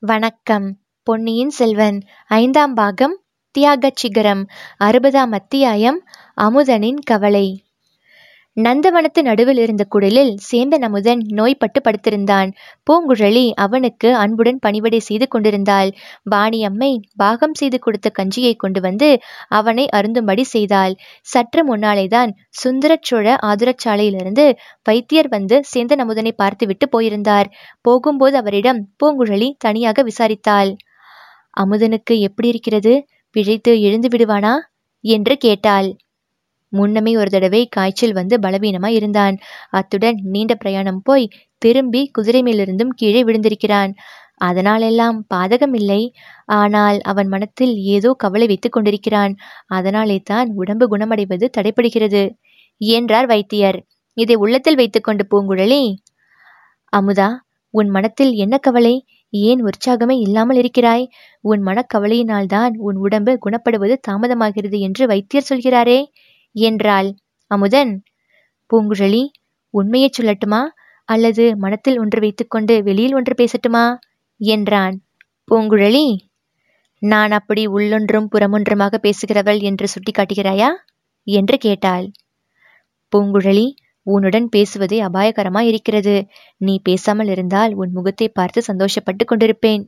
வணக்கம். பொன்னியின் செல்வன் ஐந்தாம் பாகம் தியாகச் சிகரம் அறுபதாம் அத்தியாயம் அமுதனின் கவலை. நந்தவனத்து நடுவில் இருந்த குடிலில் சேந்தன் அமுதன் நோய்பட்டு படுத்திருந்தான். பூங்குழலி அவனுக்கு அன்புடன் பணிவிடை செய்து கொண்டிருந்தாள். வாணியம்மை பாகம் செய்து கொடுத்த கஞ்சியை கொண்டு வந்து அவனை அருந்தும்படி செய்தாள். சற்று முன்னாலேதான் சுந்தரச்சோழ ஆதுரச்சாலையிலிருந்து வைத்தியர் வந்து சேந்தன் அமுதனை பார்த்துவிட்டு போயிருந்தார். போகும்போது அவரிடம் பூங்குழலி தனியாக விசாரித்தாள். அமுதனுக்கு எப்படி இருக்கிறது? பிழைத்து எழுந்து விடுவானா? என்று கேட்டாள். முன்னமே ஒரு தடவை காய்ச்சல் வந்து பலவீனமாய் இருந்தான். அத்துடன் நீண்ட பிரயாணம் போய் திரும்பி குதிரை மேலிருந்தும் கீழே விழுந்திருக்கிறான். அதனாலெல்லாம் பாதகமில்லை ஆனால் அவன் மனத்தில் ஏதோ கவலை வைத்துக் கொண்டிருக்கிறான். அதனாலே தான் உடம்பு குணமடைவது தடைப்படுகிறது என்றார் வைத்தியர். இதை உள்ளத்தில் வைத்துக்கொண்டு பூங்குழலி அமுதா உன் மனத்தில் என்ன கவலை? ஏன் உற்சாகமே இல்லாமல் இருக்கிறாய்? உன் மனக்கவலையினால்தான் உன் உடம்பு குணப்படுவது தாமதமாகிறது என்று வைத்தியர் சொல்கிறாரே. என்றாள். அமுதன் பூங்குழலி உண்மையை சொல்லட்டுமா? அல்லது மனத்தில் ஒன்று வைத்துக்கொண்டு வெளியில் ஒன்று பேசட்டுமா? என்றான். பூங்குழலி நான் அப்படி உள்ளொன்றும் புறமொன்றுமாக பேசுகிறவள் என்று சுட்டிக்காட்டுகிறாயா? என்று கேட்டாள். பூங்குழலி உன்னுடன் பேசுவதே அபாயகரமாய் இருக்கிறது நீ பேசாமல் இருந்தால் உன் முகத்தை பார்த்து சந்தோஷப்பட்டு கொண்டிருப்பேன்.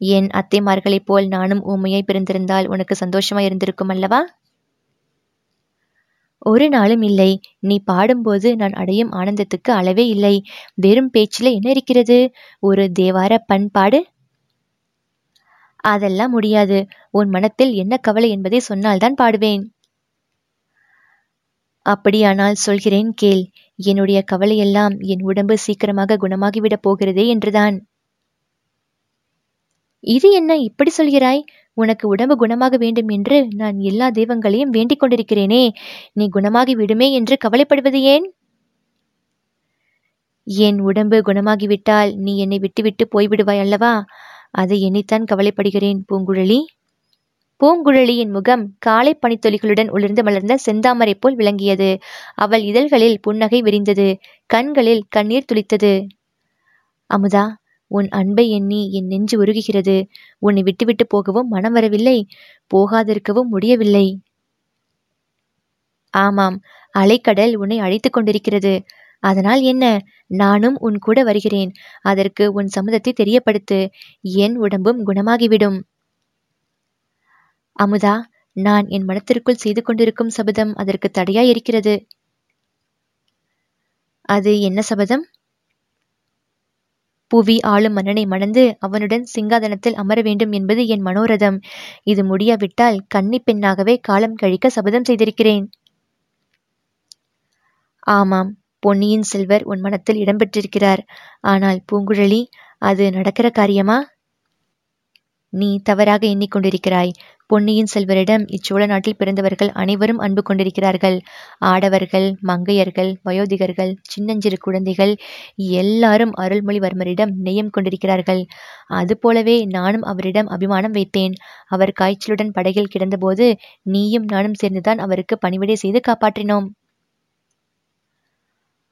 என் அத்தைமார்களைப் போல் நானும் ஊமையாய் பிறந்திருந்தால் உனக்கு சந்தோஷமாய் இருந்திருக்கும் அல்லவா? ஒரு நாளும் இல்லை. நீ பாடும்போது நான் அடையும் ஆனந்தத்துக்கு அளவே இல்லை. வெறும் பேச்சில் என்ன இருக்கிறது? ஒரு தேவார பண்பாடு அதெல்லாம் முடியாது. உன் மனத்தில் என்ன கவலை என்பதை சொன்னால்தான் பாடுவேன். அப்படியானால் சொல்கிறேன் கேள். என்னுடைய கவலையெல்லாம் என் உடம்பு சீக்கிரமாக குணமாகிவிடப் போகிறதே என்றுதான். இது என்ன இப்படி சொல்கிறாய்? உனக்கு உடம்பு குணமாக வேண்டும் என்று நான் எல்லா தெய்வங்களையும் வேண்டிக் கொண்டிருக்கிறேனே. நீ குணமாகி விடுமே என்று கவலைப்படுவது ஏன்? என் உடம்பு குணமாகிவிட்டால் நீ என்னை விட்டுவிட்டு போய்விடுவாய் அல்லவா? அதை எண்ணித்தான் கவலைப்படுகிறேன் பூங்குழலி. பூங்குழலியின் முகம் காலை பனித்தொலிகளுடன் உளிர்ந்து மலர்ந்த செந்தாமரை போல் விளங்கியது. அவள் இதழ்களில் புன்னகை விரிந்தது. கண்களில் கண்ணீர் துளித்தது. அமுதா உன் அன்பை எண்ணி என் நெஞ்சு உருகுகிறது. உன்னை விட்டுவிட்டு போகவும் மனம் வரவில்லை. போகாதிருக்கவும் முடியவில்லை. ஆமாம் அலைக்கடல் உன்னை அழைத்து கொண்டிருக்கிறது. அதனால் என்ன? நானும் உன் கூட வருகிறேன். அதற்கு உன் சம்மதத்தை தெரியப்படுத்து. என் உடம்பும் குணமாகிவிடும். அமுதா நான் என் மனத்திற்குள் செய்து கொண்டிருக்கும் சபதம் அதற்கு தடையாய் இருக்கிறது. அது என்ன சபதம்? புவி ஆளும் மன்னனை மணந்து அவனுடன் சிங்காதனத்தில் அமர வேண்டும் என்பது என் மனோரதம். இது முடியாவிட்டால் கன்னி பெண்ணாகவே காலம் கழிக்க சபதம் செய்திருக்கிறேன். ஆமாம் பொன்னியின் செல்வர் உன் மனத்தில் இடம்பெற்றிருக்கிறார். ஆனால் பூங்குழலி அது நடக்கிற காரியமா? நீ தவறாக எண்ணிக்கொண்டிருக்கிறாய். பொன்னியின் செல்வரிடம் இச்சோழ நாட்டில் பிறந்தவர்கள் அனைவரும் அன்பு கொண்டிருக்கிறார்கள். ஆடவர்கள் மங்கையர்கள் வயோதிகர்கள் சின்னஞ்சிறு குழந்தைகள் எல்லாரும் அருள்மொழிவர்மரிடம் நெய்யம் கொண்டிருக்கிறார்கள். அதுபோலவே நானும் அவரிடம் அபிமானம் வைத்தேன். அவர் காய்ச்சலுடன் படகில் கிடந்தபோது நீயும் நானும் சேர்ந்துதான் அவருக்கு பணிவிடை செய்து காப்பாற்றினோம்.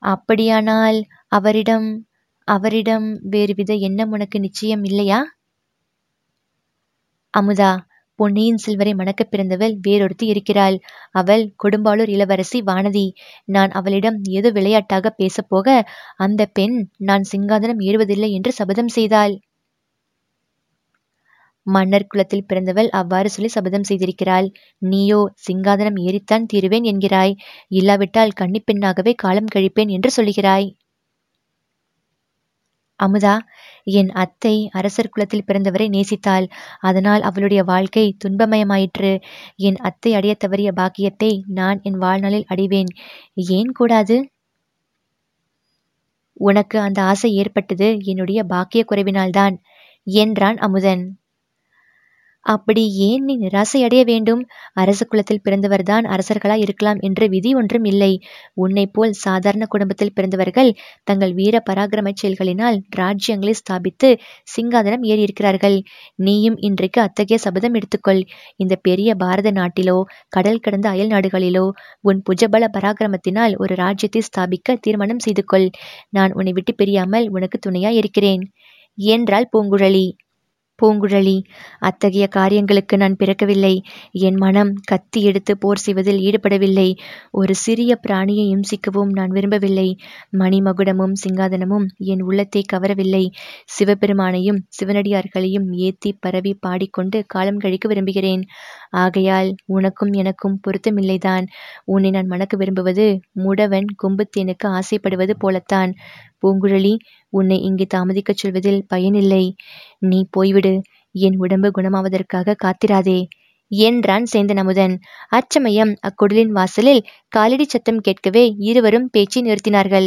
அப்படியானால் அவரிடம் அவரிடம் வேறு வித எண்ணம் உனக்கு நிச்சயம் இல்லையா? அமுதா பொன்னியின் செல்வரை மணக்கப் பிறந்தவள் வேறொருத்தி இருக்கிறாள். அவள் கொடும்பாளூர் இளவரசி வானதி. நான் அவளிடம் ஏதோ விளையாட்டாக பேசப்போக அந்த பெண் நான் சிங்காதனம் ஏறுவதில்லை என்று சபதம் செய்தாள். மன்னர் குலத்தில் பிறந்தவள் அவ்வாறு சொல்லி சபதம் செய்திருக்கிறாள். நீயோ சிங்காதனம் ஏறித்தான் தீருவேன் என்கிறாய். இல்லாவிட்டால் கன்னிப்பெண்ணாகவே காலம் கழிப்பேன் என்று சொல்கிறாய் அமுதா என் அத்தை அரசர் குலத்தில் பிறந்தவரை நேசித்தாள். அதனால் அவளுடைய வாழ்க்கை துன்பமயமாயிற்று. என் அத்தை அடைய தவறிய பாக்கியத்தை நான் என் வாழ்நாளில் அடைவேன். ஏன் கூடாது? உனக்கு அந்த ஆசை ஏற்பட்டது என்னுடைய பாக்கிய குறைவினால்தான் என்றான் அமுதன். அப்படி ஏன் நீ நிராசையடைய வேண்டும்? அரச குலத்தில் பிறந்தவர்தான் அரசர்களாய் இருக்கலாம் என்ற விதி ஒன்றும் இல்லை. உன்னை போல் சாதாரண குடும்பத்தில் பிறந்தவர்கள் தங்கள் வீர பராக்கிரம செயல்களினால் ராஜ்யங்களை ஸ்தாபித்து சிங்காதனம் ஏறியிருக்கிறார்கள். நீயும் இன்றைக்கு அத்தகைய சபதம் எடுத்துக்கொள். இந்த பெரிய பாரத நாட்டிலோ கடல் கடந்த அயல் நாடுகளிலோ உன் புஜபல பராக்கிரமத்தினால் ஒரு ராஜ்யத்தை ஸ்தாபிக்க தீர்மானம் செய்து கொள் நான் உன்னை விட்டு பிரியாமல் உனக்கு துணையாய் இருக்கிறேன். என்றாள் பூங்குழலி. பூங்குழலி அத்தகைய காரியங்களுக்கு நான் பிறக்கவில்லை. என் மனம் கத்தி எடுத்து போர் செய்வதில் ஈடுபடவில்லை. ஒரு சிறிய பிராணியை இம்சிக்கவும் நான் விரும்பவில்லை. மணிமகுடமும் சிங்காதனமும் என் உள்ளத்தை கவரவில்லை. சிவபெருமானையும் சிவனடியார்களையும் ஏத்தி பரவி பாடிக்கொண்டு காலம் கழிக்க விரும்புகிறேன். ஆகையால் உனக்கும் எனக்கும் பொருத்தமில்லைதான். உன்னை நான் மணக்க விரும்புவது முடவன் கொம்புத்தேனுக்கு ஆசைப்படுவது போலத்தான். பூங்குழலி உன்னை இங்கே தாமதிக்கச் சொல்வதில் பயனில்லை. நீ போய்விடு. என் உடம்பு குணமாவதற்காக காத்திராதே என்றான் சேந்தன் அமுதன் அச்சமயம் அக்குடலின் வாசலில் காலடி சத்தம் கேட்கவே இருவரும் பேச்சை நிறுத்தினார்கள்.